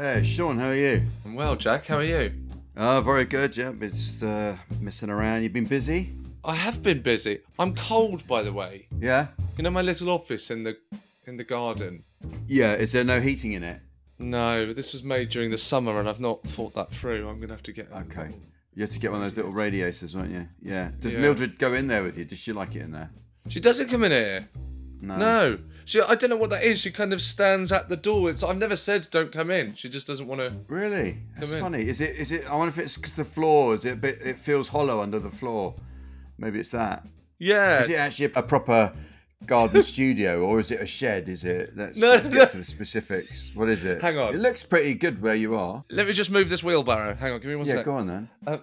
Hey, Seann, how are you? I'm well, Jack. How are you? Oh, very good. Yeah, it's uh, messing around. You've been busy? I have been busy. I'm cold, by the way. Yeah. You know my little office in the in the garden. Yeah. Is there no heating in it? No, this was made during the summer, and I've not thought that through. I'm gonna have to get. Okay. You have to get one of those little radiators, won't you? Yeah. Does Yeah. Mildred go in there with you? Does she like it in there? She doesn't come in here. No. No. She. I don't know what that is. She kind of stands at the door. It's. I've never said don't come in. She just doesn't want to. Really? That's in. funny. Is it? Is it? I wonder if it's because the floor. Is it? A bit, it feels hollow under the floor. Maybe it's that. Yeah. Is it actually a proper garden studio or is it a shed? Is it? Let's, No, let's get no. to the specifics. What is it? Hang on. It looks pretty good where you are. Let me just move this wheelbarrow. Hang on. Give me one Yeah, sec. go on then. Um,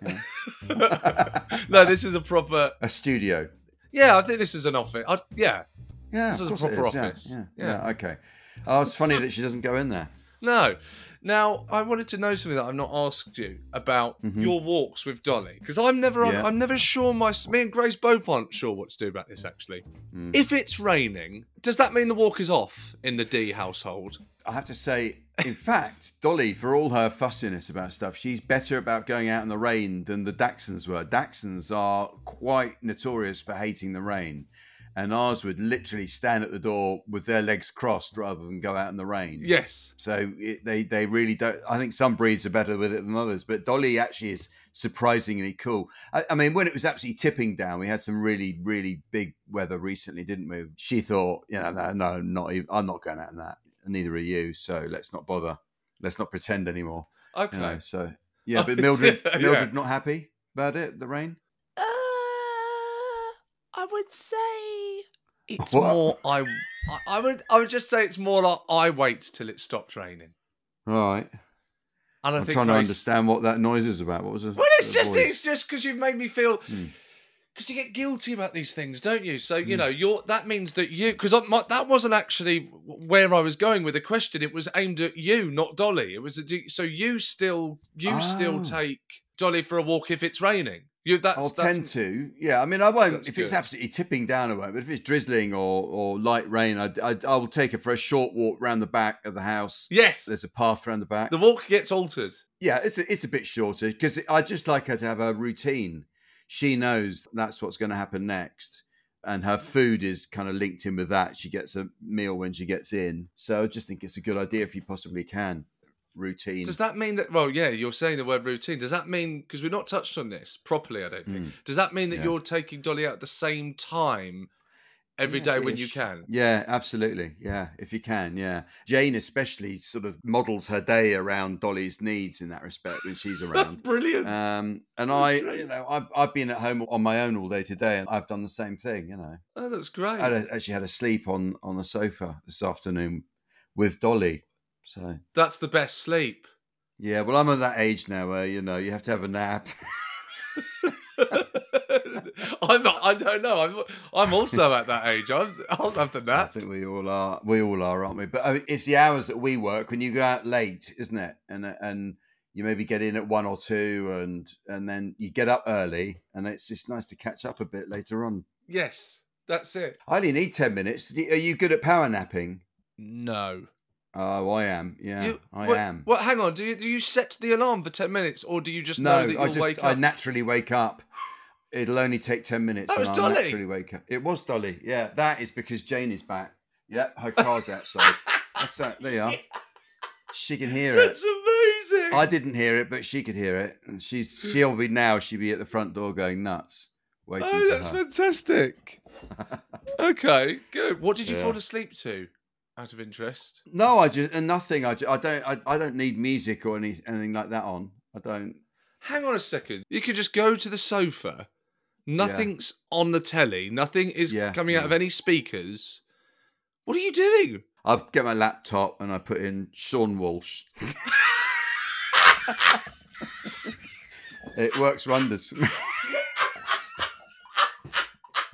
no, this is a proper. A studio. Yeah, I think this is an office. I, yeah. Yeah, This is a proper is, yeah, office. Yeah, Yeah. yeah, okay. Oh, it's funny that she doesn't go in there. No. Now, I wanted to know something that I've not asked you about your walks with Dolly because I'm never, Mm-hmm. Yeah. I'm never sure. My me and Grace both aren't sure what to do about this. Actually, Mm. if it's raining, does that mean the walk is off in the Dee household? I have to say, in fact, Dolly, for all her fussiness about stuff, she's better about going out in the rain than the Dachshunds were. Dachshunds are quite notorious for hating the rain. And ours would literally stand at the door with their legs crossed rather than go out in the rain. Yes. So it, they they really don't. I think some breeds are better with it than others, but Dolly actually is surprisingly cool. I, I mean, when it was absolutely tipping down, we had some really really big weather recently, didn't we? She thought, you know, no, no not even. I'm not going out in that. Neither are you. So let's not bother. Let's not pretend anymore. Okay. You know, so yeah, but Mildred, Yeah, Mildred, yeah. not happy about it. The rain. Uh, I would say it's What? more. I, I, would, I would just say it's more like I wait till it stops raining. All right. And I I'm think trying to understand what that noise is about. What was it? Well, it's just it's just because you've made me feel Hmm. because you get guilty about these things, don't you? So you know, you're that means that you because that wasn't actually where I was going with the question. It was aimed at you, not Dolly. It was a, so you still you still Oh. take Dolly for a walk if it's raining. You that's I'll that's, tend to. Yeah, I mean, I won't. If it's absolutely tipping down, I won't. But if it's drizzling or, or light rain, I, I, I will take her for a short walk round the back of the house. Yes, There's a path around the back. the walk gets altered. yeah, it's a, it's a bit shorter because I just like her to have a routine. She knows that's what's going to happen next. And her food is kind of linked in with that. She gets a meal when she gets in. So I just think it's a good idea if you possibly can. Routine. Does that mean that? Well, yeah, you're saying the word routine. Does that mean because we're not touched on this properly? I don't think. Mm. Does that mean that Yeah. you're taking Dolly out at the same time every Yeah, day when you can. Yeah, absolutely. Yeah, if you can. Yeah, Jane especially sort of models her day around Dolly's needs in that respect when she's around. Brilliant. Um, and I, great. you know, I've, I've been at home on my own all day today, and I've done the same thing. You know, oh, that's great. I had a, actually had a sleep on on the sofa this afternoon with Dolly. So That's the best sleep. yeah, well, I'm at that age now where you know you have to have a nap. I'm not, I don't know. I'm I'm also at that age. I'm, I'll have the nap. I think we all are. We all are, aren't we? But I mean, it's the hours that we work when you go out late, isn't it? And and you maybe get in at one or two, and and then you get up early, and it's just nice to catch up a bit later on. Yes, that's it. I only need ten minutes. Are you good at power napping? No. Oh, I am. Yeah, You- I what- am. Well, hang on. Do you do you set the alarm for ten minutes, or do you just know no, that you'll I just wake I naturally wake up. It'll only take ten minutes, That was and I'll Dolly. naturally wake up. It was Dolly. Yeah, that is because Jane is back. Yep, her car's outside. That's that. There you are. She can hear it. That's amazing. I didn't hear it, but she could hear it. And she's she'll be now. She'll be at the front door going nuts, waiting oh, that's fantastic. okay, good. What did you Yeah. fall asleep to? Out of interest. No, I just and nothing. I, just, I don't. I, I don't need music or any, anything like that on. I don't. Hang on a second. You could just go to the sofa. Nothing's on the telly. Nothing is Yeah, coming out of any speakers. What are you doing? I get my laptop and I put in Seann Walsh. it works wonders. for me.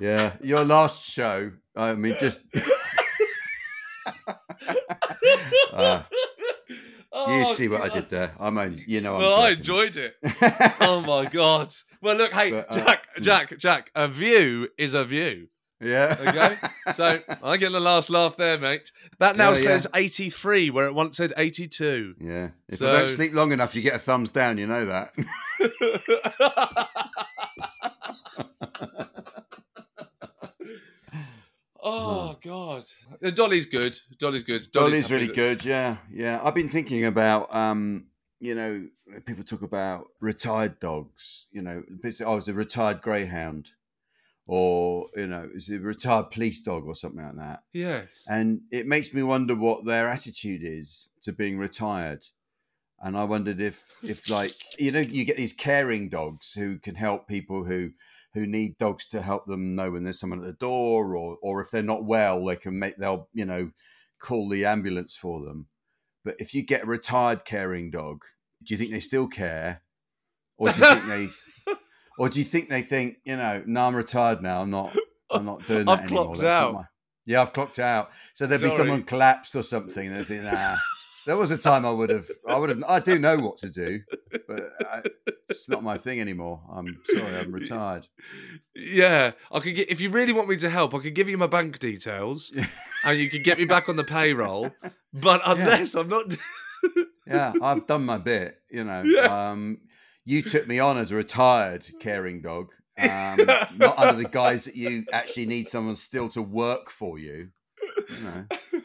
yeah, your last show. I mean, just. You Oh, see what I did there. I'm only, you know. I'm Well, I enjoyed it. oh my god. Well, look, hey, But, uh, Jack, mm. Jack, Jack. A view is a view. yeah. Okay, so I get the last laugh there, mate. That now Yeah, yeah. says eighty-three, where it once said eighty-two. Yeah. If I don't sleep long enough, you get a thumbs down. You know that. Oh God, Uh, Dolly's good. Dolly's good. Dolly's happy really that- good. Yeah, yeah. I've been thinking about, um, you know, people talk about retired dogs. You know, oh, it's a retired greyhound, or you know, it's a retired police dog or something like that. Yes. And it makes me wonder what their attitude is to being retired. And I wondered if, if like, you know, you get these caring dogs who can help people who who need dogs to help them know when there's someone at the door, or or if they're not well, they can make they'll you know call the ambulance for them. But if you get a retired caring dog, do you think they still care, or do you think they, or do you think they think you know, no, I'm retired now, I'm not, I'm not doing that I've anymore. clocked out. my- yeah, I've clocked out. So there'd be someone collapsed or something, and they think, nah. There was a time I would have, I would have, I do know what to do, but I, it's not my thing anymore. I'm sorry, I'm retired. Yeah, I could get if you really want me to help, I could give you my bank details, and you could get me back on the payroll. But unless I'm not, Yeah, I've done my bit. You know, Yeah. um, you took me on as a retired caring dog, um, not under the guise that you actually need someone still to work for you. You know,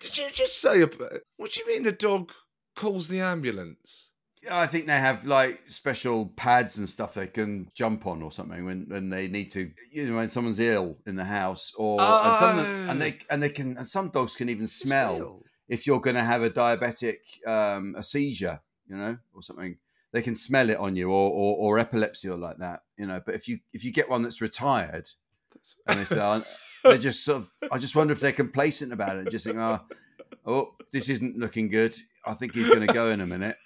did you just say? a- What do you mean the dog calls the ambulance? Yeah, I think they have like special pads and stuff they can jump on or something when, when they need to, you know, when someone's ill in the house or and some and Oh. they and they can and some dogs can even smell if you're going to have a diabetic um, a seizure, you know, or something. They can smell it on you, or, or or epilepsy or like that, you know. But if you if you get one that's retired, and they say, oh, they just sort of, I just wonder if they're complacent about it, just think, oh, oh, this isn't looking good. I think he's going to go in a minute.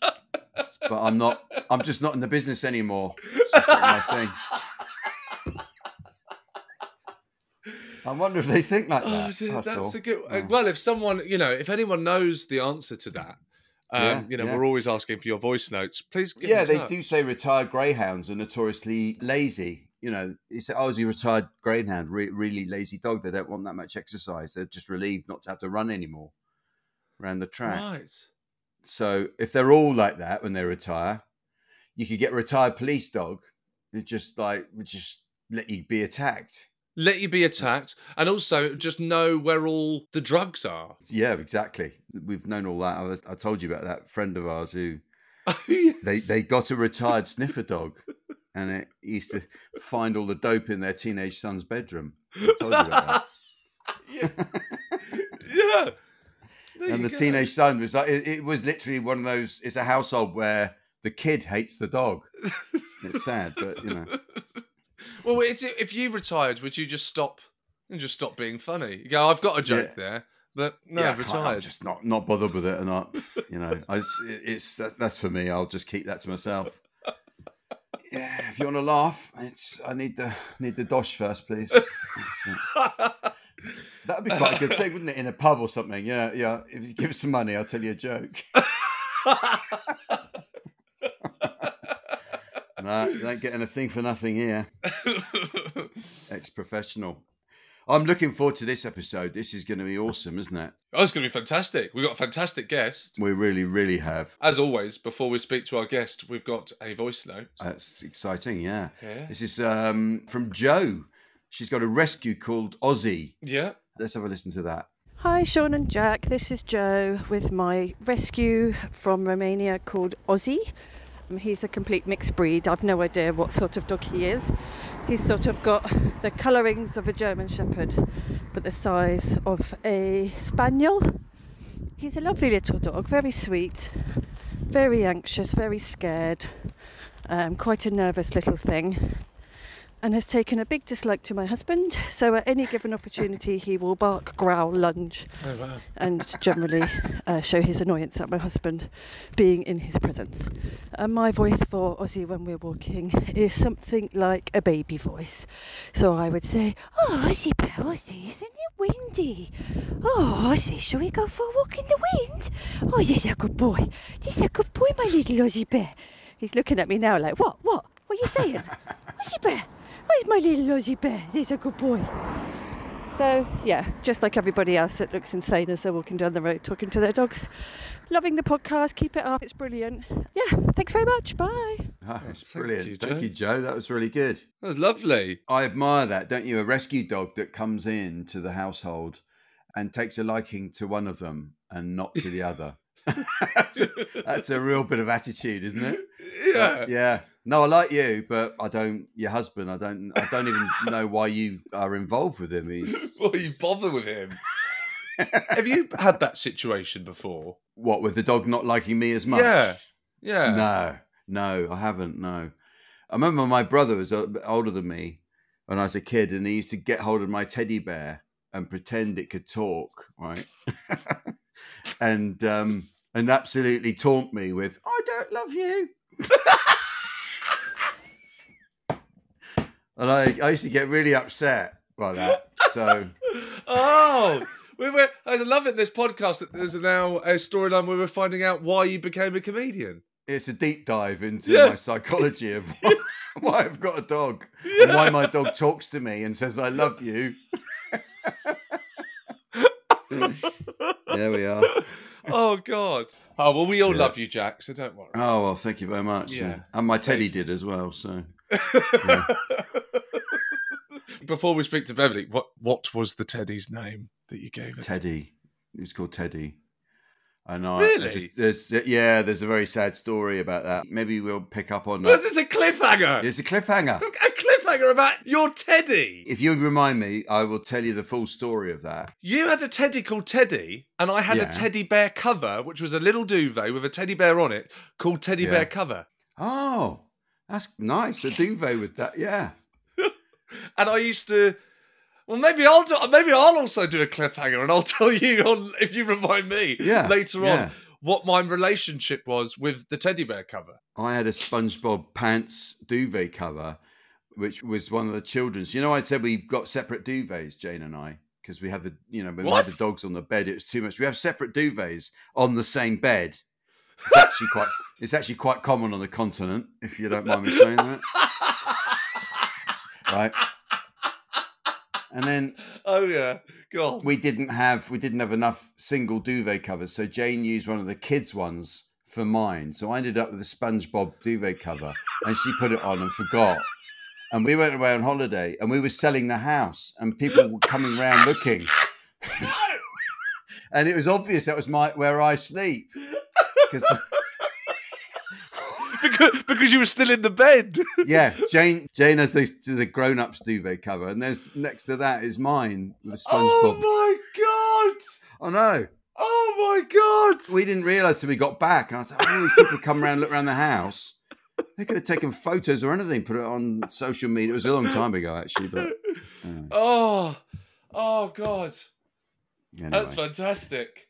But I'm not. I'm just not in the business anymore. It's just not my thing. I wonder if they think like Oh, that. that's that's a good. uh, Yeah. Well, if someone, you know, if anyone knows the answer to that, um, Yeah, you know, yeah. we're always asking for your voice notes. Please, yeah, they do say retired greyhounds are notoriously lazy. You know, he said, "Oh, is he a retired greyhound? Re- really lazy dog. They don't want that much exercise. They're just relieved not to have to run anymore around the track." Right. So if they're all like that when they retire, you could get a retired police dog who just like would just let you be attacked. Let you be attacked, and also just know where all the drugs are. Yeah, exactly. We've known all that. I, was, I told you about that friend of ours who Oh, yes. they they got a retired sniffer dog, and it used to find all the dope in their teenage son's bedroom. I told you about that. yeah. There and the go. teenage son was like, it, it was literally one of those. It's a household where the kid hates the dog. it's sad, but you know. Well, it's, if you retired, would you just stop and just stop being funny? You go, I've got a joke Yeah. there, but no, I can't- I'm retired. just not not bothered with it, and I, you know, I it's that, that's for me. I'll just keep that to myself. Yeah, if you want to laugh, it's I need the need the dosh first, please. That'd be quite a good thing, wouldn't it? In a pub or something. Yeah, yeah. If you give us some money, I'll tell you a joke. no, you don't get anything for nothing here. Ex-professional. I'm looking forward to this episode. This is going to be awesome, isn't it? Oh, it's going to be fantastic. We've got a fantastic guest. We really, really have. As always, before we speak to our guest, we've got a voice note. That's exciting. Yeah. Yeah. This is um, from Joe. She's got a rescue called Aussie. Yeah. Let's have a listen to that. Hi, Seann and Jack. This is Joe with my rescue from Romania called Ozzy. Um, He's a complete mixed breed. I've no idea what sort of dog he is. He's sort of got the colourings of a German Shepherd, but the size of a Spaniel. He's a lovely little dog, very sweet, very anxious, very scared, um, quite a nervous little thing and has taken a big dislike to my husband. So at any given opportunity, he will bark, growl, lunge, Oh, wow. and generally uh, show his annoyance at my husband being in his presence. And my voice for Ozzy when we're walking is something like a baby voice. So I would say, "Oh, Ozzy, bear, Ozzy, isn't it windy? Oh, Ozzy, shall we go for a walk in the wind? Oh, yes, a good boy. This a good boy, my little Ozzy bear." He's looking at me now like, "What? What? What are you saying, Ozzy bear? Where's my little Ozzy bear? There's a good boy." So, yeah, just like everybody else that looks insane as they're walking down the road talking to their dogs. Loving the podcast, keep it up, it's brilliant. Yeah, thanks very much, bye. Ah, that's thank brilliant. you, Thank you, Joe. That was really good. That was lovely. I admire that, don't you? A rescue dog that comes in to the household and takes a liking to one of them and not to the other. that's, a, that's a real bit of attitude, isn't it? Yeah. yeah. No, I like you, but I don't. Your husband, I don't. I don't even know why you are involved with him. He's Why you bother with him? Have you had that situation before? what with the dog not liking me as much. Yeah. Yeah. No, no, I haven't. No, I remember my brother was a bit older than me when I was a kid, and he used to get hold of my teddy bear and pretend it could talk, right? and um, and absolutely taunt me with, "I don't love you." And I, I used to get really upset by that. So Oh, we were. I love it. This podcast that there's now a storyline where we're finding out why you became a comedian. it's a deep dive into Yeah. my psychology of why, why I've got a dog and why my dog talks to me and says I love you. there we are. Oh God. Oh well, we all Yeah. love you, Jack. So don't worry. Oh well, thank you very much. Yeah. Yeah. And my Thank teddy did as well. So Before we speak to Beverley, what what was the teddy's name that you gave it? Teddy, he was called Teddy. And I know. Really? There's, there's yeah, there's a very sad story about that. Maybe we'll pick up on that. This that. is a cliffhanger. It's a cliffhanger. A cliffhanger about your teddy. If you remind me, I will tell you the full story of that. You had a teddy called Teddy, and I had Yeah. a teddy bear cover, which was a little duvet with a teddy bear on it called Teddy Yeah. Bear Cover. Oh, that's nice. A duvet with that. Yeah. And I used to. Well, maybe I'll do, maybe I'll also do a cliffhanger, and I'll tell you on if you remind me Yeah, later on what my relationship was with the teddy bear cover. I had a SpongeBob pants duvet cover, which was one of the children's. You know, I said we got separate duvets, Jane and I, because we have the, you know, when we had the dogs on the bed, it was too much. We have separate duvets on the same bed. It's actually quite, it's actually quite common on the continent, if you don't mind me saying that, right? And then Oh yeah, God. we didn't have we didn't have enough single duvet covers, so Jane used one of the kids' ones for mine. So I ended up with a SpongeBob duvet cover, and she put it on and forgot. And we went away on holiday, and we were selling the house, and people were coming round looking, and it was obvious that was my where I sleep because because, because you were still in the bed. Yeah, Jane. Jane has the the grown ups duvet cover, and there's next to that is mine with oh SpongeBob. Oh my god! I know. Oh my god! We didn't realise till we got back. And I was like, all these people come around, look around the house. They could have taken photos or anything, put it on social media. It was a long time ago, actually, but anyway. Oh, oh god, anyway. that's fantastic.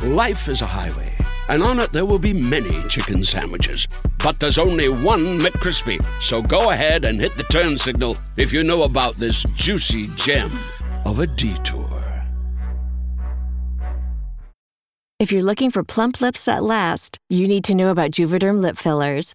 Life is a highway, and on it there will be many chicken sandwiches. But there's only one McCrispy. So go ahead and hit the turn signal if you know about this juicy gem of a detour. If you're looking for plump lips that last, you need to know about Juvederm lip fillers.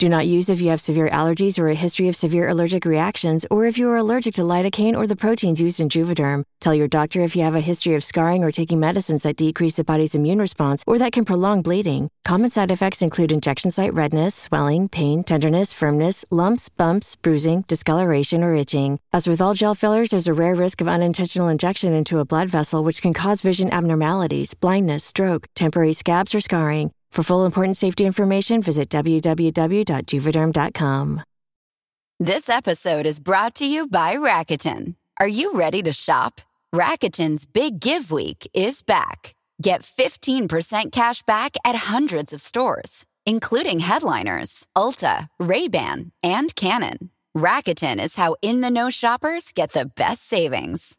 Do not use if you have severe allergies or a history of severe allergic reactions, or if you are allergic to lidocaine or the proteins used in Juvederm. Tell your doctor if you have a history of scarring or taking medicines that decrease the body's immune response or that can prolong bleeding. Common side effects include injection site redness, swelling, pain, tenderness, firmness, lumps, bumps, bruising, discoloration, or itching. As with all gel fillers, there's a rare risk of unintentional injection into a blood vessel, which can cause vision abnormalities, blindness, stroke, temporary scabs, or scarring. For full important safety information, visit www.juvederm.com. This episode is brought to you by Rakuten. Are you ready to shop? Rakuten's Big Give Week is back. Get 15% cash back at hundreds of stores, including headliners, Ulta, Ray-Ban, and Canon. Rakuten is how in-the-know shoppers get the best savings.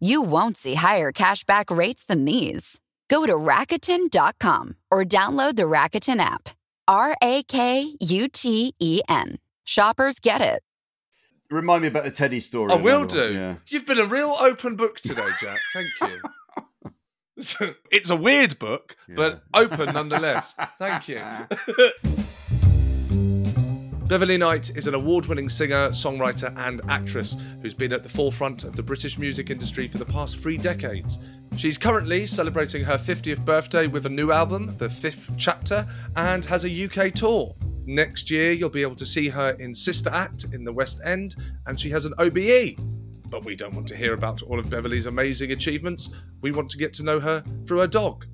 You won't see higher cashback rates than these. Go to Rakuten.com or download the Rakuten app. R A K U T E N. Shoppers get it. Remind me about the Teddy story. I will do. Yeah. You've been a real open book today, Jack. Thank you. it's a weird book, but open nonetheless. Thank you. Beverley Knight is an award winning singer, songwriter, and actress who's been at the forefront of the British music industry for the past three decades. She's currently celebrating her 50th birthday with a new album, The Fifth Chapter, and has a UK tour. Next year, you'll be able to see her in Sister Act in the West End, and she has an OBE. But we don't want to hear about all of Beverley's amazing achievements. We want to get to know her through her dog.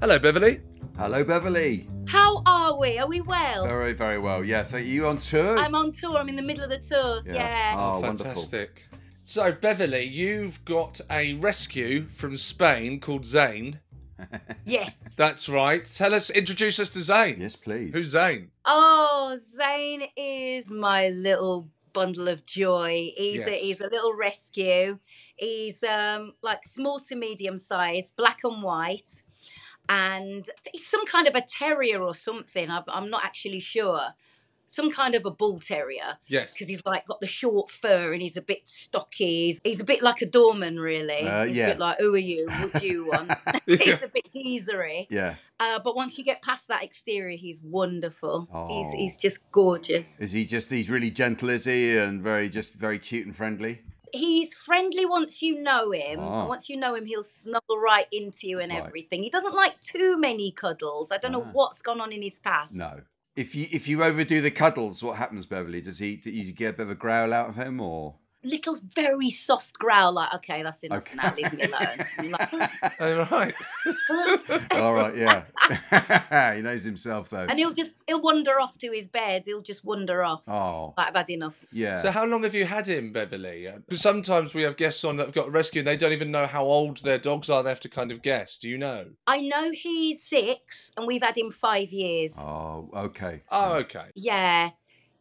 Hello, Beverley. Hello, Beverley. How are we? Are we well? Very, very well. Yeah, thank you. On tour? I'm on tour. I'm in the middle of the tour. Yeah. Yeah. Oh, wonderful. fantastic. So, Beverley, you've got a rescue from Spain called Zain. Yes. That's right. Tell us, introduce us to Zain. Yes, please. Who's Zain? Oh, Zain is my little bundle of joy. He's a, he's a little rescue. He's um like small to medium size, black and white, and he's some kind of a terrier or something. I've, I'm not actually sure. Some kind of a bull terrier. Yes. because he's like got the short fur and he's a bit stocky. He's, he's a bit like a doorman, really. Uh, he's yeah. a bit like, who are you? What do you want? Yeah. he's a bit geezery. Yeah. Uh, but once you get past that exterior, he's wonderful. Oh. He's he's just gorgeous. Is he just, he's really gentle, is he? And very, just very cute and friendly? He's friendly once you know him. Ah. Once you know him, he'll snuggle right into you and Right. everything. He doesn't like too many cuddles. I don't know Ah. what's gone on in his past. No. If you if you overdo the cuddles, what happens, Beverley? Does he do you get a bit of a growl out of him, or Little, very soft growl, like, okay, that's enough Okay. now, leave me alone. Like, All right. all right? Yeah, he knows himself though. and he'll just he'll wander off to his bed. He'll just wander off. Oh, Like, I've had enough. yeah. So, how long have you had him, Beverley? Because sometimes we have guests on that have got a rescue and they don't even know how old their dogs are. They have to kind of guess. Do you know? I know he's six, and we've had him five years. oh, okay. Oh, okay. Yeah,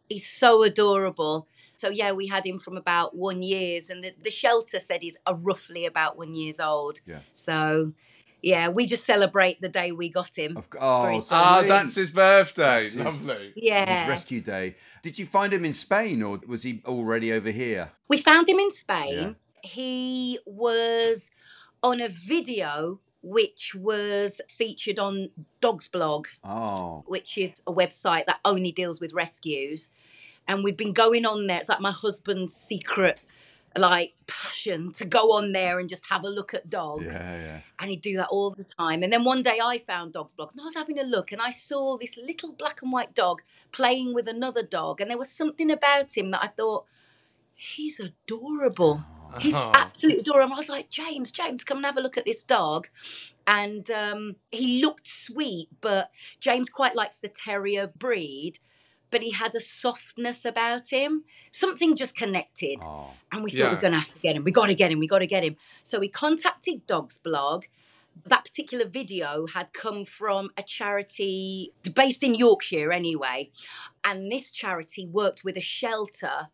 he's so adorable. So yeah, we had him from about one years, and the, the shelter said he's uh, roughly about one years old. Yeah. So yeah, we just celebrate the day we got him. Of, oh, Very Ah, sweet. that's his birthday. That's his- Lovely. Yeah, His rescue day. Did you find him in Spain or was he already over here? we found him in Spain. He was on a video which was featured on Dogs Blog. Oh, which is a website that only deals with rescues. And we've been going on there. It's like my husband's secret, like passion to go on there and just have a look at dogs. yeah, yeah. And he'd do that all the time. And then one day I found Dogs Blog and I was having a look and I saw this little black and white dog playing with another dog. And there was something about him that I thought, he's adorable. He's Oh. absolutely adorable. I was like, James, James, come and have a look at this dog. And um, he looked sweet, but James quite likes the terrier breed, but he had a softness about him. Something just connected. Oh, And we thought Yeah. we're going to have to get him. We got to get him. We got to get him. So we contacted Dogs Blog. That particular video had come from a charity based in Yorkshire, anyway. And this charity worked with a shelter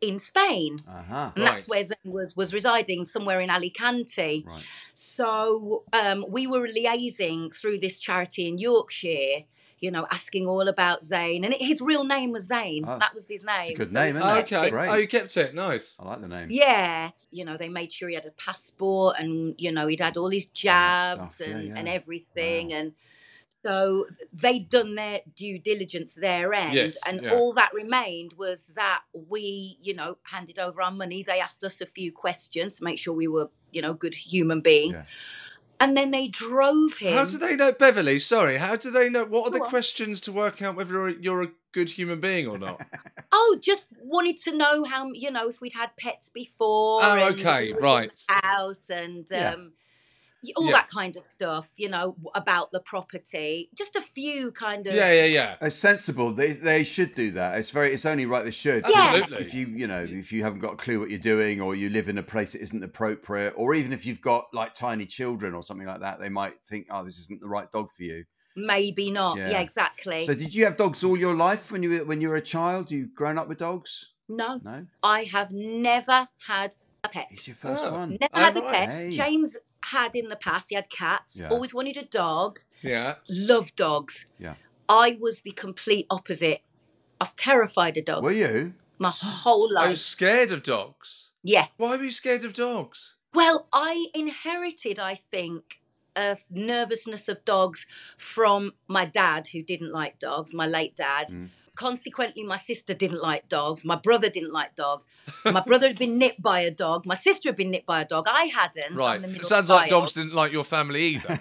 in Spain. uh huh. And that's where Zain was, was residing, somewhere in Alicante. Right. So um, we were liaising through this charity in Yorkshire, you know, asking all about Zain. And his real name was Zain. Oh, that was his name. It's a good So- name, isn't it? Okay. It's great. Oh, you kept it. Nice. I like the name. Yeah, you know, they made sure he had a passport and, you know, he'd had all his jabs stuff, yeah, and, yeah. and everything. Wow. And so they'd done their due diligence their end. Yes, and yeah. all that remained was that we, you know, handed over our money. They asked us a few questions to make sure we were, you know, good human beings. Yeah. And then they drove him. How do they know, Beverley? Sorry, how do they know? What are the Go on. questions to work out whether you're a, you're a good human being or not? Oh, just wanted to know how you know if we'd had pets before. Oh, okay, if we were in right. the House and Yeah. um, y- all Yeah. that kind of stuff. You know about the property. Just a few kind of. yeah, yeah, yeah. It's sensible. They they should do that. It's very. It's only right they should. Yeah. Absolutely. If you you know if you haven't got a clue what you're doing, or you live in a place that isn't appropriate, or even if you've got like tiny children or something like that, they might think, oh, this isn't the right dog for you. Maybe not. Yeah, Yeah. exactly. So, did you have dogs all your life when you were when you were a child? You grown up with dogs? no, No, I have never had a pet. it's your first Oh. one. Never Oh, had a right. pet. Hey. James had in the past. He had cats. Yeah. Always wanted a dog. Yeah. Loved dogs. Yeah. I was the complete opposite. I was terrified of dogs. Were you? My whole life. I was scared of dogs. Yeah. Why were you scared of dogs? Well, I inherited, I think, a nervousness of dogs from my dad, who didn't like dogs, my late dad. Mm. Consequently, my sister didn't like dogs. My brother didn't like dogs. My brother had been nipped by a dog. My sister had been nipped by a dog. I hadn't. I'm Right. the It middle sounds like dogs didn't like your family either.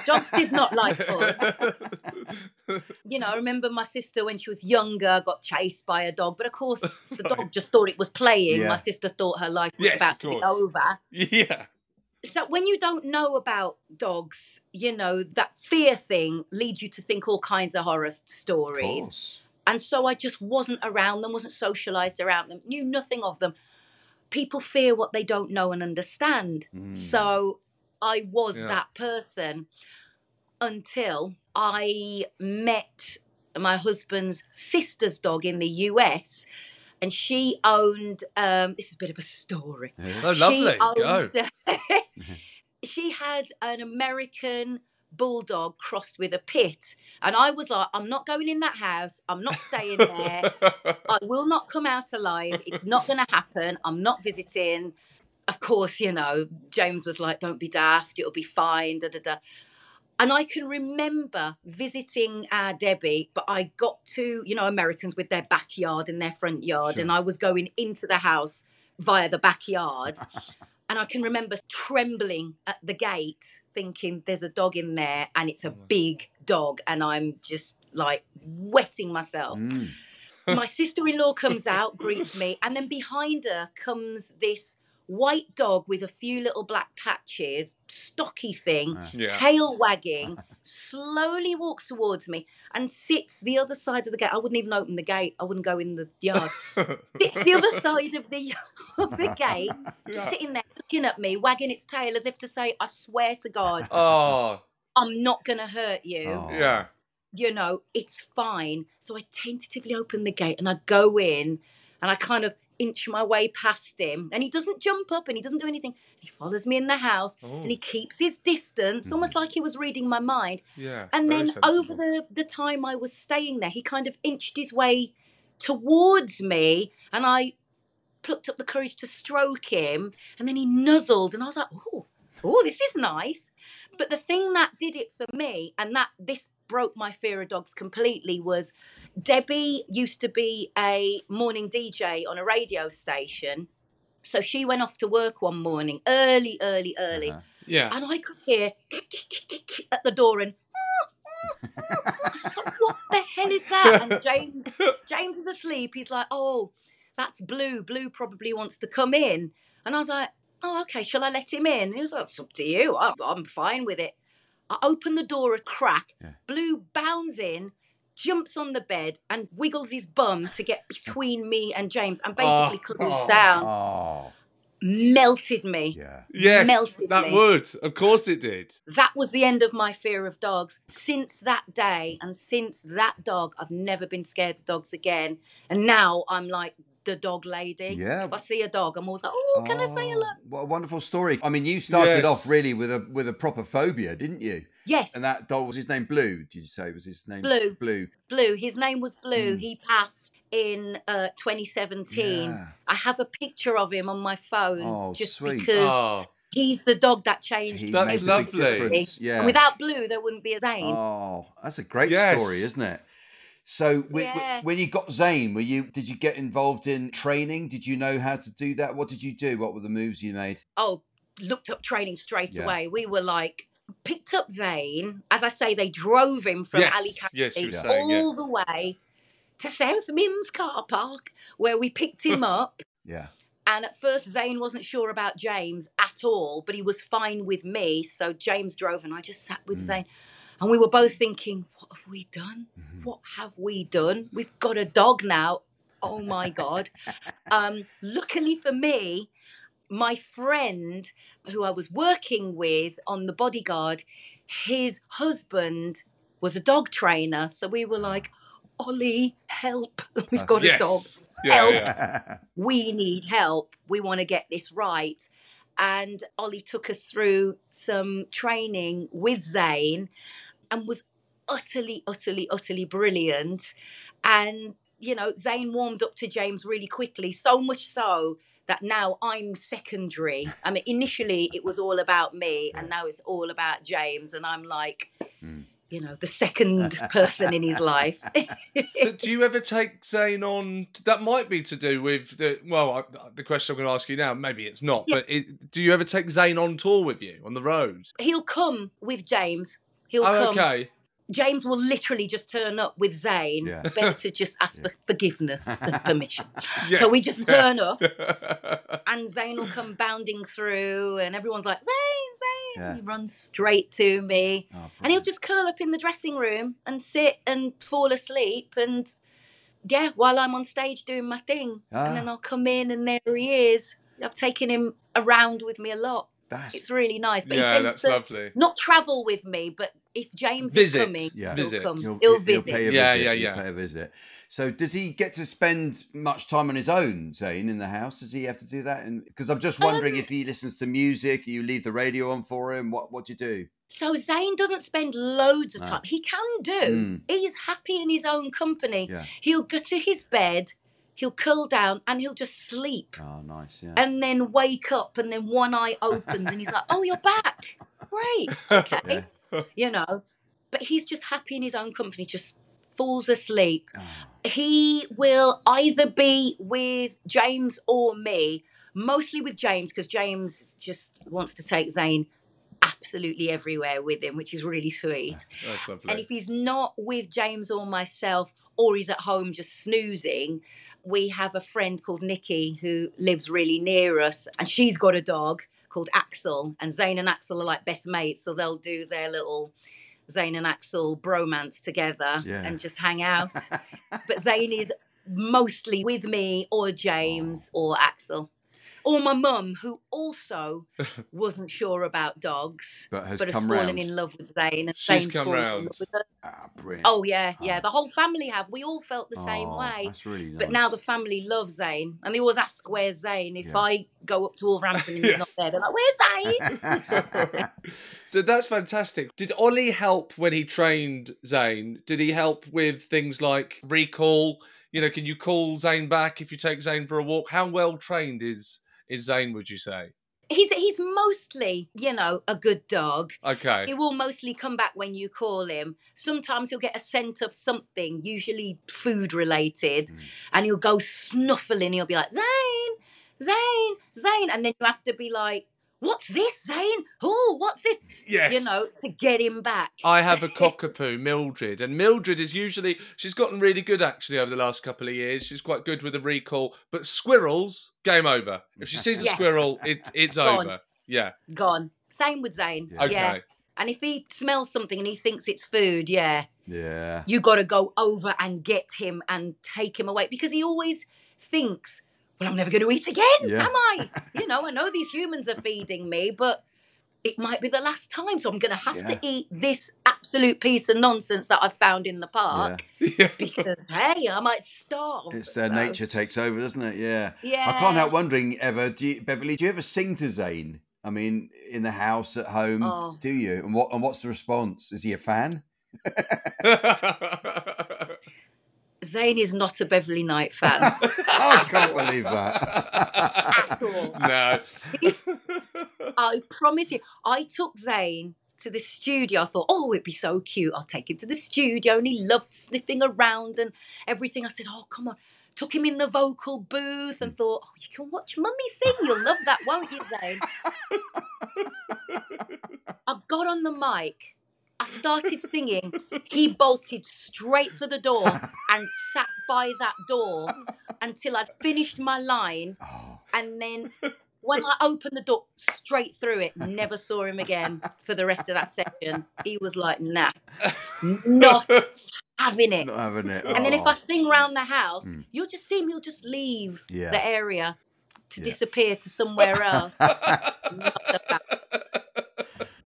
Dogs did not like us. You know, I remember my sister when she was younger got chased by a dog, but of course the dog just thought it was playing. Yeah. My sister thought her life was Yes, about to be over. yeah. so when you don't know about dogs, you know, that fear thing leads you to think all kinds of horror of stories. Course. And so I just wasn't around them, wasn't socialized around them, knew nothing of them. People fear what they don't know and understand. Mm. So I was Yeah. that person until I met my husband's sister's dog in the US. And she owned, um, this is a bit of a story. Yeah. Oh, lovely. She, Go. owned- she had an American bulldog crossed with a pit. And I was like, I'm not going in that house. I'm not staying there. I will not come out alive. It's not going to happen. I'm not visiting. Of course, you know, James was like, don't be daft. It'll be fine. Da, da, da. And I can remember visiting our Debbie, but I got to, you know, Americans with their backyard and their front yard, Sure. and I was going into the house via the backyard. and I can remember trembling at the gate, thinking there's a dog in there, and it's a big dog, and I'm just like wetting myself Mm. my sister-in-law comes out greets me and then behind her comes this white dog with a few little black patches stocky thing Ah. Yeah. tail wagging slowly walks towards me and sits the other side of the gate i wouldn't even open the gate i wouldn't go in the yard sits the other side of the of the gate just Yeah. sitting there looking at me wagging its tail as if to say i swear to god Oh, i'm not gonna hurt you Oh. yeah. you know, it's fine. So I tentatively open the gate and I go in and I kind of inch my way past him, and he doesn't jump up and he doesn't do anything. He follows me in the house Oh. and he keeps his distance, mm-hmm. almost like he was reading my mind. Yeah. And then sensible. over the, the time I was staying there, he kind of inched his way towards me, and I plucked up the courage to stroke him, and then he nuzzled, and I was like, oh, oh, this is nice. But the thing that did it for me, and that this broke my fear of dogs completely, was Debbie used to be a morning DJ on a radio station. So she went off to work one morning, early, early, early, Uh-huh. Yeah. and I could hear at the door and what the hell is that? And James James is asleep. He's like, oh, that's Blue. Blue probably wants to come in. And I was like, oh, okay, shall I let him in? And he was like, it's up to you. I'm, I'm fine with it. I open the door a crack. Yeah. Blue bounds in, jumps on the bed, and wiggles his bum to get between me and James and basically ah. Oh. cuddles Oh. Ah. down. Oh, Melted me. yeah. Yes, melted that me. would. Of course it did. that was the end of my fear of dogs. Since that day and since that dog, I've never been scared of dogs again. And now I'm like the dog lady. Yeah. If I see a dog, I'm always like, oh, can I say hello? What a wonderful story. I mean, you started Yes. off really with a with a proper phobia, didn't you? Yes. And that dog was his name Blue. Did you say was his name Blue. Blue. Blue. His name was Blue. Mm. He passed in uh, 2017. Yeah. I have a picture of him on my phone Oh, just sweet. because Oh, he's the dog that changed He That's made lovely. Yeah. And without Blue, there wouldn't be a Zain. Oh, that's a great Yes. story, isn't it? So, w- w- Yeah. when you got Zain, were you? Did you get involved in training? Did you know how to do that? What did you do? What were the moves you made? oh, looked up training straight Yeah. away. We were like, picked up Zain. As I say, they drove him from yes. Alicante Yes, you were Yeah. saying, yeah. all the way to South Mimms car park, where we picked him up. Yeah. And at first, Zain wasn't sure about James at all, but he was fine with me. So James drove, and I just sat with Mm. Zain. And we were both thinking, what have we done? Mhm. What have we done? We've got a dog now. Oh my God. um, luckily for me, my friend who I was working with on the bodyguard, his husband was a dog trainer. So we were like, Ollie, help. We've got yes. a dog Yeah, Help. yeah. we need help. We want to get this right. And Ollie took us through some training with Zain and was utterly, utterly, utterly brilliant. And, you know, Zain warmed up to James really quickly, so much so that now I'm secondary. I mean, initially it was all about me, and now it's all about James. And I'm like, Mm. you know, the second person in his life. so do you ever take Zain on? That might be to do with the well, I, the question I'm going to ask you now. Maybe it's not, Yeah. but it, do you ever take Zain on tour with you on the road? He'll come with James. He'll Oh, come. okay. James will literally just turn up with Zain. Yeah. Better just ask for forgiveness and permission. Yes. So we just turn up, up. and Zain will come bounding through, and everyone's like, Zain, Zain. Yeah. He runs straight to me, Oh, and he'll just curl up in the dressing room and sit and fall asleep. And yeah, while I'm on stage doing my thing, Ah. and then I'll come in, and there he is. I've taken him around with me a lot. That's It's really nice. But he yeah, tends that's to lovely. not travel with me, but if James Visit. is coming, Yeah. he'll Visit. come. He'll, He'll, he'll visit. pay a Yeah, visit. yeah, he'll yeah. pay a visit. So, does he get to spend much time on his own, Zain, in the house? Does he have to do that? Because I'm just wondering Um, if he listens to music, you leave the radio on for him. What What do you do? So Zain doesn't spend loads of No. time. He can do. Mm. He's happy in his own company. Yeah. He'll go to his bed, he'll curl down, and he'll just sleep. Oh, nice. Yeah. And then wake up, and then one eye opens, and he's like, "Oh, you're back! Great, okay." Yeah. You know, but he's just happy in his own company. Just falls asleep. Oh, He will either be with James or me. Mostly with James, because James just wants to take Zain absolutely everywhere with him, which is really sweet. That's lovely. And if he's not with James or myself, or he's at home just snoozing, we have a friend called Nikki who lives really near us, and she's got a dog called Axel. And Zain and Axel are like best mates, so they'll do their little Zain and Axel bromance together Yeah. and just hang out. but Zain is mostly with me or James or Axel. Or my mum, who also wasn't sure about dogs, But has but come fallen round. in love with Zain. And She's Zain's come round. love. Ah. Oh yeah, yeah. Oh. The whole family have. We all felt the same Oh, way. That's really nice. But now the family loves Zain, and they always ask, "Where's Zain?" If Yeah. I go up to Wolverhampton and Yes. he's not there, they're like, "Where's Zain?" so that's fantastic. Did Ollie help when he trained Zain? Did he help with things like recall? You know, can you call Zain back if you take Zain for a walk? How well trained is is Zain? Would you say? he's he's mostly, you know, a good dog. Okay. He will mostly come back when you call him. Sometimes he'll get a scent of something, usually food related, Mm. and he'll go snuffling. He'll be like, Zain, Zain, Zain. And then you have to be like, What's this, Zain? Oh, what's this? Yes. You know, to get him back. I have a cockapoo, Mildred, and Mildred is usually she's gotten really good actually over the last couple of years. She's quite good with the recall, but squirrels, game over. If she sees a Yeah. squirrel, it, it's Gone. over. Yeah. Gone. Same with Zain. Yeah. Okay. Yeah. And if he smells something and he thinks it's food, yeah, yeah. you got to go over and get him and take him away because he always thinks, well, I'm never going to eat again, Yeah. am I? you know, I know these humans are feeding me, but it might be the last time. So I'm going to have Yeah. to eat this absolute piece of nonsense that I've found in the park Yeah. because, hey, I might starve. It's their So, nature takes over, doesn't it? Yeah. Yeah. I can't help wondering ever, do you, Beverley, do you ever sing to Zain? I mean, in the house, at home, Oh. do you? And what and what's the response? Is he a fan? Zain is not a Beverley Knight fan I can't believe that. at all. no. I promise you, I took Zain to the studio. I thought, oh, it'd be so cute. I'll take him to the studio. And he loved sniffing around and everything. I said, oh, come on. Took him in the vocal booth and thought, oh, you can watch Mummy sing. You'll love that, won't you, Zain? I got on the mic. I started singing. He bolted straight for the door and sat by that door until I'd finished my line Oh, and then when I opened the door straight through it, never saw him again for the rest of that session. He was like, nah, not having it. not having it. And then if Oh. I sing round the house, Mm. you'll just see him, he'll just leave Yeah. the area to Yeah. disappear to somewhere else.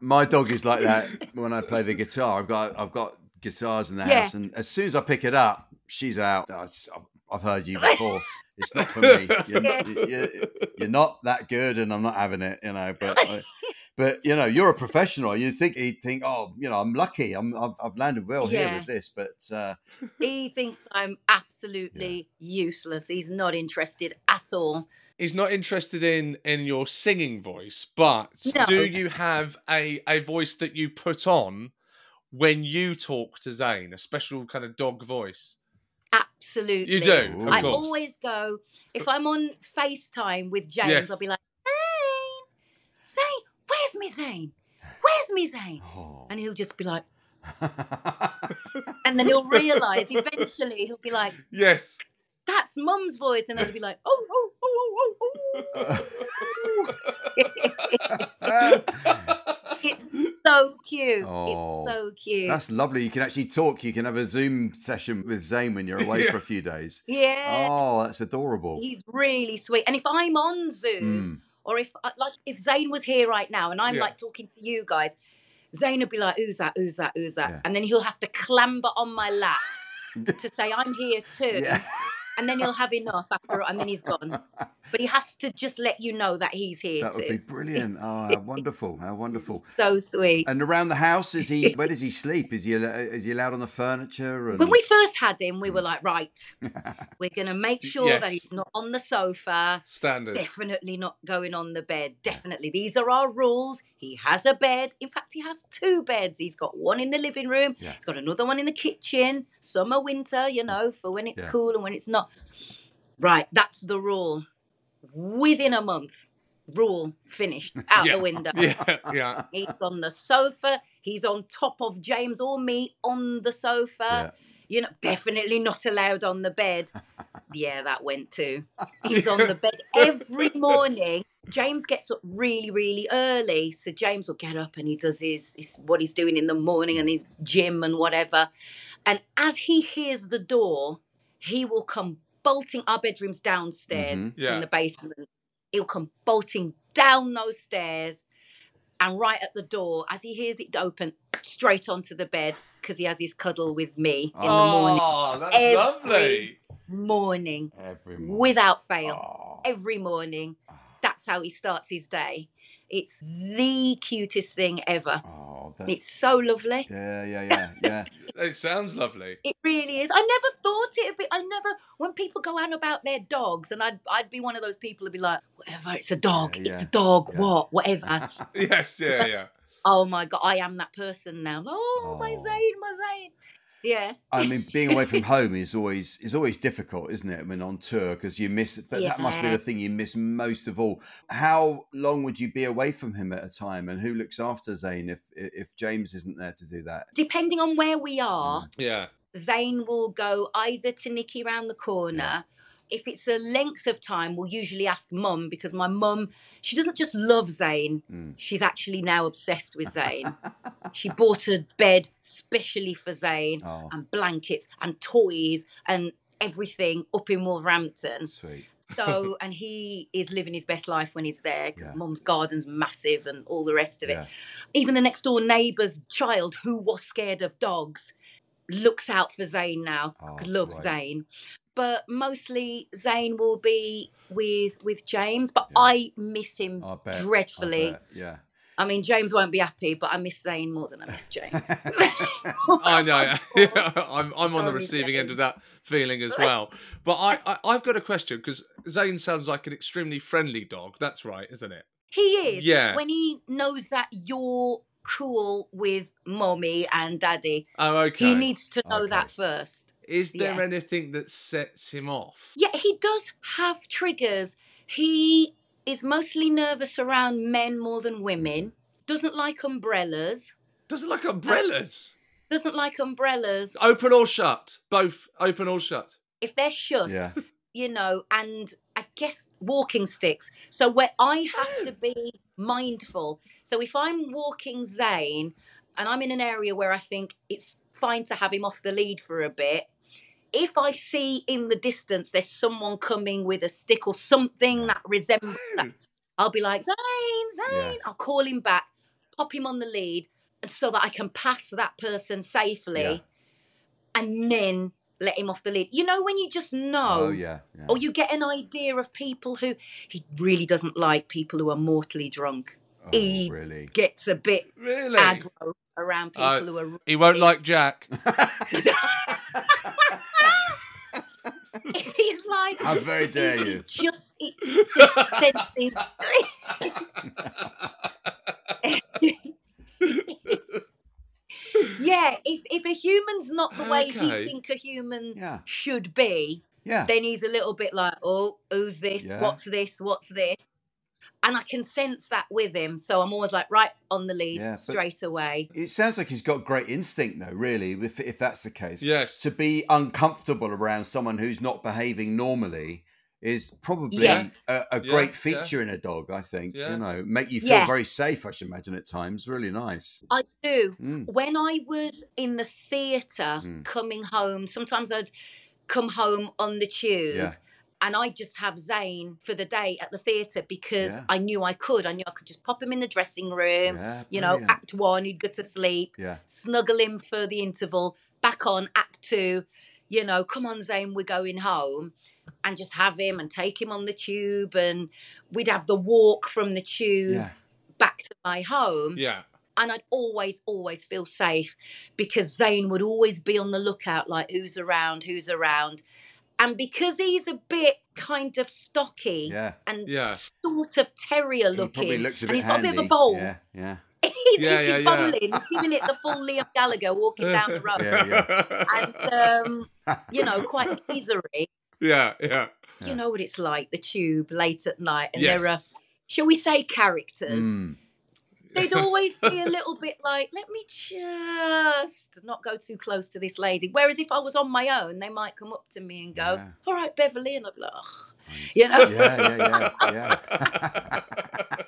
My dog is like that when I play the guitar. I've got I've got guitars in the Yeah. house, and as soon as I pick it up, she's out. I've- heard you before. It's not for me. You're, you're, you're not that good, and I'm not having it. You know, but I- but you know, you're a professional. You think he'd think, oh, you know, I'm lucky. I'm I've, I've landed well here with this, but uh, He thinks I'm absolutely useless. He's not interested at all. He's not interested in in your singing voice, but No. do you have a a voice that you put on when you talk to Zain, a special kind of dog voice? Absolutely. You do, of I course. always go, if I'm on FaceTime with James, Yes. I'll be like, Zain, Zain, where's me Zain? Where's me Zain? oh. And he'll just be like, and then he'll realise eventually, he'll be like, Yes. that's mum's voice. And then he'll be like, oh, oh. It's so cute. Oh, it's so cute. that's lovely. You can actually talk. You can have a Zoom session with Zain when you're away Yeah. for a few days. yeah. Oh, that's adorable. He's really sweet. And if I'm on Zoom, Mm. or if uh, like if Zain was here right now and I'm Yeah. like talking to you guys, Zain would be like, "Who's that? Who's that? Who's that?" Yeah. And then he'll have to clamber on my lap to say I'm here too. Yeah. and then he'll have enough after, and then he's gone. But he has to just let you know that he's here. That would too. be brilliant. Oh, ah, how wonderful! How wonderful! so sweet. And around the house, is he? Where does he sleep? Is he? Is he allowed on the furniture? And... When we first had him, we were mm. like, right, we're going to make sure that he's not on the sofa. Standard. Definitely not going on the bed. Definitely. These are our rules. He has a bed. In fact, he has two beds. He's got one in the living room, Yeah. he's got another one in the kitchen, summer, winter, you mm. know, for when it's Yeah. cool and when it's not. Right, that's the rule. Within a month, rule finished out Yeah. the window. Yeah, yeah. He's on the sofa. He's on top of James or me on the sofa. Yeah. You know, definitely not allowed on the bed. yeah, that went too. He's on the bed every morning. James gets up really, really early. So James will get up and he does his, his what he's doing in the morning and his gym and whatever. And as he hears the door, he will come bolting. Our bedroom's downstairs Mhm. Yeah. in the basement. He'll come bolting down those stairs and right at the door, as he hears it open, straight onto the bed because he has his cuddle with me in the oh, morning. Oh, that's Every lovely. Morning, Every morning. without fail, Oh. every morning. Ah. That's how he starts his day. It's the cutest thing ever. Oh. It's so lovely. Yeah, yeah, yeah, yeah. It sounds lovely. It really is. I never thought it'd be. I never. When people go on about their dogs, and I'd I'd be one of those people who'd be like, whatever. It's a dog. Yeah, It's yeah, a dog. yeah. What? Whatever. Yes, yeah, yeah. Oh my god, I am that person now. Oh, my Oh. Zain, my Zain. Yeah. I mean, being away from home is always is always difficult, isn't it? I mean, on tour, because you miss. But that must be the thing you miss most of all. How long would you be away from him at a time, and who looks after Zain if if James isn't there to do that? Depending on where we are, mm. Yeah. Zain will go either to Nikki round the corner. If it's a length of time, we'll usually ask mum because my mum, she doesn't just love Zain, Mm. she's actually now obsessed with Zain. she bought a bed specially for Zain Oh, and blankets and toys and everything up in Wolverhampton. sweet. So, and he is living his best life when he's there because Yeah. mum's garden's massive and all the rest of it. Yeah. Even the next door neighbour's child, who was scared of dogs, looks out for Zain now. Oh, loves right. Zain. But mostly Zain will be with with James, but Yeah. I miss him I bet. I dreadfully. bet, Yeah. I mean, James won't be happy, but I miss Zain more than I miss James. I know. I'm, I'm on the receiving end of that feeling as well. But I, I, I've got a question because Zain sounds like an extremely friendly dog. That's right, isn't it? He is. Yeah. When he knows that you're cool with mommy and daddy, Oh, okay. he needs to know Okay. that first. Is there yeah. anything that sets him off? Yeah, he does have triggers. He is mostly nervous around men more than women. Doesn't like umbrellas. Doesn't like uh, umbrellas. Doesn't like umbrellas. Open or shut? Both open or shut. If they're shut, Yeah. you know, and I guess walking sticks. So where I have to oh. be mindful. So if I'm walking Zain and I'm in an area where I think it's fine to have him off the lead for a bit, if I see in the distance there's someone coming with a stick or something that resembles that, I'll be like, Zain, Zain. Yeah. I'll call him back, pop him on the lead, and so that I can pass that person safely Yeah. and then let him off the lead. You know, when you just know Oh yeah. yeah. or you get an idea of people who he really doesn't like people who are mortally drunk. Oh, he really? Gets a bit Really? aggro around people Uh, who are. He won't like Jack. He's like, How very dare you? just it, yeah, if if a human's not the way Okay. he think a human Yeah. should be, Yeah. then he's a little bit like, oh, who's this? Yeah. What's this? What's this? And I can sense that with him. So I'm always like, right on the lead Yeah, straight away. It sounds like he's got great instinct, though. Really, if if that's the case. Yes. To be uncomfortable around someone who's not behaving normally is probably Yes. a, a Yeah, great yeah. feature in a dog. I think Yeah. you know, make you feel Yeah. very safe. I should imagine at times. Really nice. I do. Mm. When I was in the theatre Mm. coming home, sometimes I'd come home on the tube. Yeah. And I just have Zain for the day at the theatre because Yeah. I knew I could. I knew I could just pop him in the dressing room. Yeah. You know, act one, he'd go to sleep. Yeah. snuggle him for the interval, back on act two, you know, come on, Zain, we're going home. and just have him and take him on the tube and we'd have the walk from the tube Yeah. back to my home Yeah. and I'd always, always feel safe because Zain would always be on the lookout, like who's around, who's around. And because he's a bit kind of stocky Yeah. and Yeah. sort of terrier He looking, probably looks a and bit he's got a bit of a bowl. Yeah, yeah. he's, Yeah, he's yeah, yeah. giving it the full Liam Gallagher walking down the road. Yeah, And, um, you know, quite easily. yeah, yeah. Yeah. You know what it's like, the tube late at night. And there are, shall we say, characters. Mm. They'd always be a little bit like, let me just not go too close to this lady. Whereas if I was on my own, they might come up to me and go, Yeah. all right, Beverley. And I'd be like, "Ugh." You know? Yeah, yeah, yeah, yeah.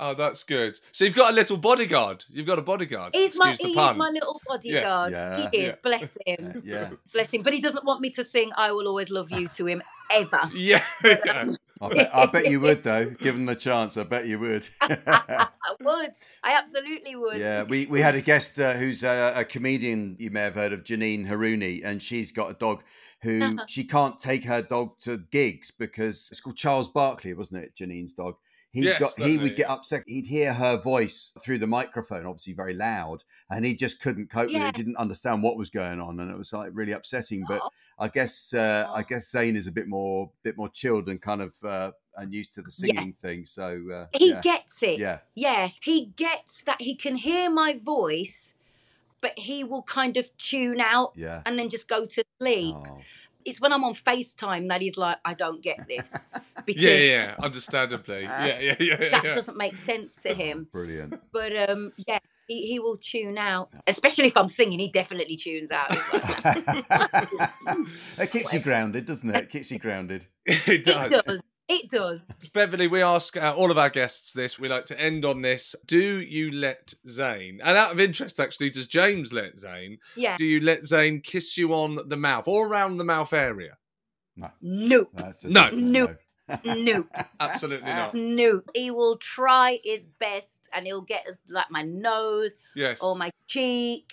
Oh, that's good. So you've got a little bodyguard. You've got a bodyguard. he's my, Excuse he the is my little bodyguard. Yeah. He is, Yeah. bless him. yeah. Bless him. But he doesn't want me to sing I Will Always Love You to him ever. Yeah, yeah. I bet, I bet you would, though. Given the chance, I bet you would. I would. I absolutely would. Yeah, we, we had a guest uh, who's a, a comedian you may have heard of, Janine Harouni, and she's got a dog who she can't take her dog to gigs because it's called Charles Barkley, wasn't it? Janine's dog. He Yes, got he would it, get upset. He'd hear her voice through the microphone, obviously very loud, and he just couldn't cope with it. He didn't understand what was going on, and it was like really upsetting. But Oh. I guess uh, I Oh. guess Zain is a bit more bit more chilled and kind of uh, and used to the Yeah. singing thing. So uh, He yeah. gets it. yeah, Yeah, he gets that he can hear my voice, but he will kind of tune out yeah. and then just go to sleep. Oh. It's when I'm on FaceTime that he's like, I don't get this. Because Yeah, yeah, yeah. Understandably. Yeah, yeah, yeah, yeah. that yeah. doesn't make sense to him. Brilliant. But um yeah, he, he will tune out. Especially if I'm singing, he definitely tunes out. He's it keeps you grounded, doesn't it? It keeps you grounded. it it does. does. It does. Beverley, we ask uh, all of our guests this. We like to end on this. Do you let Zain, and out of interest, actually, does James let Zain? Yeah. Do you let Zain kiss you on the mouth or around the mouth area? No. Nope. That's a No. Nope. Nope. Absolutely not. Nope. He will try his best and he'll get us like my nose Yes. or my cheek.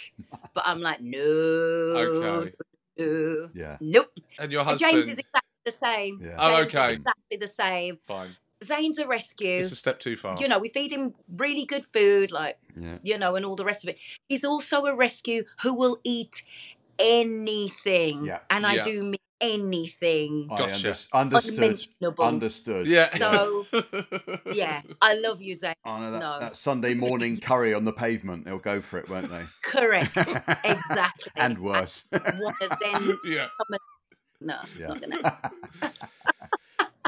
But I'm like, no. Okay. No. Yeah. Nope. And your And husband. James is exactly the same. Yeah. Oh, James is okay. Exactly the same. Fine. Zain's a rescue. It's a step too far. You know, we feed him really good food, like, Yeah. you know, and all the rest of it. He's also a rescue who will eat anything. Yeah. And I Yeah. do mean anything. Gotcha. unders- understood. Understood. Yeah. So, yeah, I love you, Zain. Oh, no, that, No. that Sunday morning curry on the pavement, they'll go for it, won't they? Correct. Exactly. and worse. Want to then yeah. come and... No, Yeah. not gonna.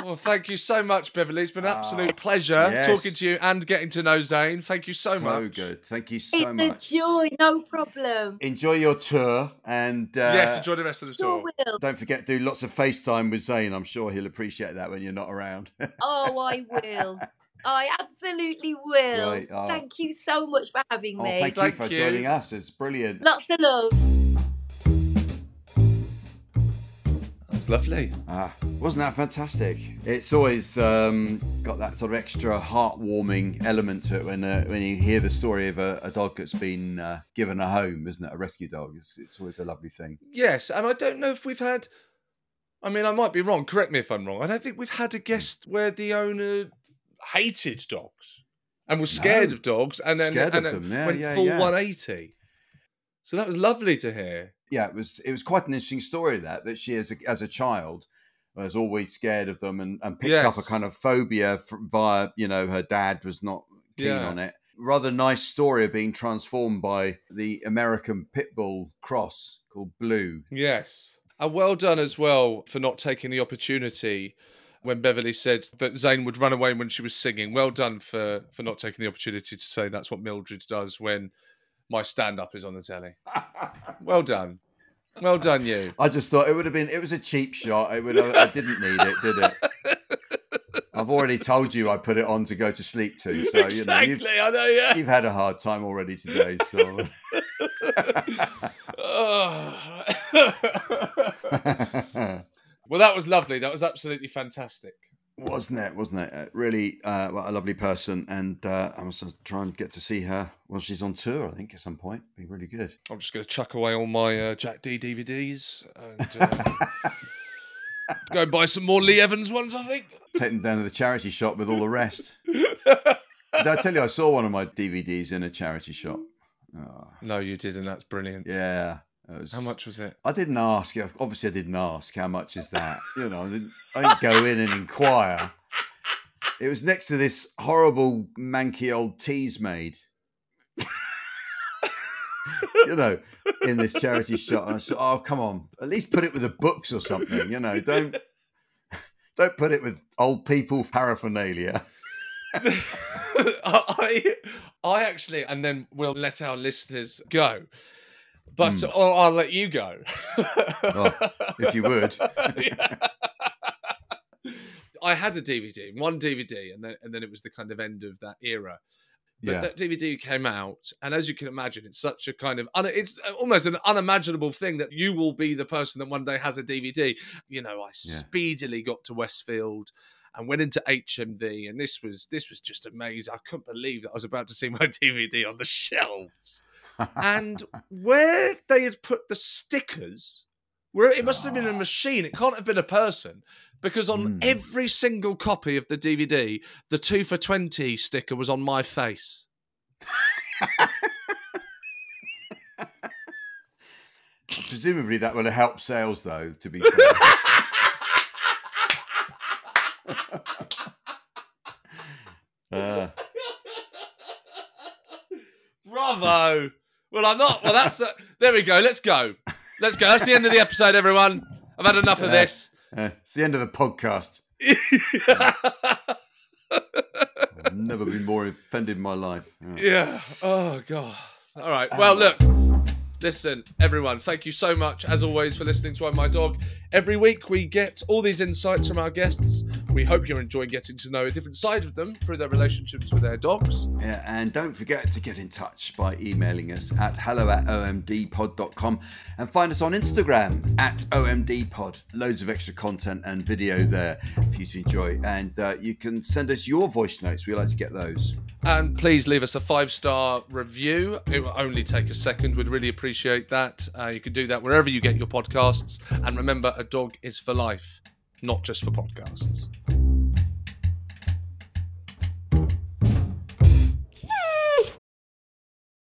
Well, thank you so much, Beverley. It's been an Ah, absolute pleasure yes. talking to you and getting to know Zain. Thank you so, much. So good. Thank you so it's much. a joy, no problem. Enjoy your tour and uh, yes, enjoy the rest of the Sure tour. will. don't forget to do lots of FaceTime with Zain. I'm sure he'll appreciate that when you're not around. Oh, I will. I absolutely will. Right, oh. Thank you so much for having oh, me. thank, Thank you for you. joining us. It's brilliant. Lots of love. Lovely. Ah, wasn't that fantastic? It's always um, got that sort of extra heartwarming element to it when uh, when you hear the story of a, a dog that's been uh, given a home, isn't it? A rescue dog. It's, it's always a lovely thing. Yes, and I don't know if we've had. I mean, I might be wrong. Correct me if I'm wrong. I don't think we've had a guest where the owner hated dogs and was scared No. of dogs, and then and then yeah, went yeah, full yeah. 180. So that was lovely to hear. Yeah, it was it was quite an interesting story that that she as a, as a child was always scared of them and, and picked up a kind of phobia f via you know her dad was not keen Yeah. on it. Rather nice story of being transformed by the American pit bull cross called Blue. Yes. And well done as well for not taking the opportunity when Beverley said that Zain would run away when she was singing. Well done for, for not taking the opportunity to say that's what Mildred does when my stand up is on the telly. Well done. Well done, you. I just thought it would have been. It was a cheap shot. It would. Have, I didn't need it, did it? I've already told you I put it on to go to sleep to. So you know you've, exactly, I know, yeah. you've had a hard time already today. So Oh. well, that was lovely. That was absolutely fantastic. Wasn't it? Wasn't it? Uh, really, uh, well, a lovely person, and uh, I must try and get to see her while she's on tour. I think at some point, be really good. I'm just going to chuck away all my uh, Jack Dee DVDs and uh, Go and buy some more Lee Evans ones, I think. Take them down to the charity shop with all the rest. Did I tell you I saw one of my DVDs in a charity shop? Oh, No, you didn't. That's brilliant. yeah. Was- How much was it? I didn't ask. Obviously, I didn't ask how much is that. You know, I didn't, I didn't go in and inquire. It was next to this horrible manky old Teasmade. you know, in this charity shop. And I said, "Oh, come on! At least put it with the books or something. You know, don't don't put it with old people paraphernalia." I, I actually, and then we'll let our listeners go. But Hmm. or I'll let you go. Oh, if you would. I had a DVD, one DVD, and then and then it was the kind of end of that era. But Yeah. that DVD came out, and as you can imagine, it's such a kind of un- it's almost an unimaginable thing that you will be the person that one day has a DVD. You know, I speedily got to Westfield and went into HMV, and this was this was just amazing. I couldn't believe that I was about to see my DVD on the shelves, and where they had put the stickers, where it must have been a ah. machine. It can't have been a person. Because on hmm. every single copy of the DVD, the two for 20 sticker was on my face. Presumably, that would have helped sales, though. To be fair. Uh, Bravo. Well, I'm not. Well, that's. Uh, there we go. Let's go. Let's go. That's the end of the episode, everyone. I've had enough of uh, this. uh, it's the end of the podcast. I've never been more offended in my life. Yeah. Yeah. Oh god. All right. Well, look. Listen, everyone, thank you so much, as always, for listening to I'm My Dog. Every week we get all these insights from our guests. We hope you're enjoying getting to know a different side of them through their relationships with their dogs. Yeah, and don't forget to get in touch by emailing us at hello at omdpod.com and find us on Instagram at omdpod. Loads of extra content and video there for you to enjoy. And uh, you can send us your voice notes. We like to get those. And please leave us a five star review. It will only take a second. We'd really appreciate that. Uh, you can do that wherever you get your podcasts. And remember, a dog is for life, not just for podcasts.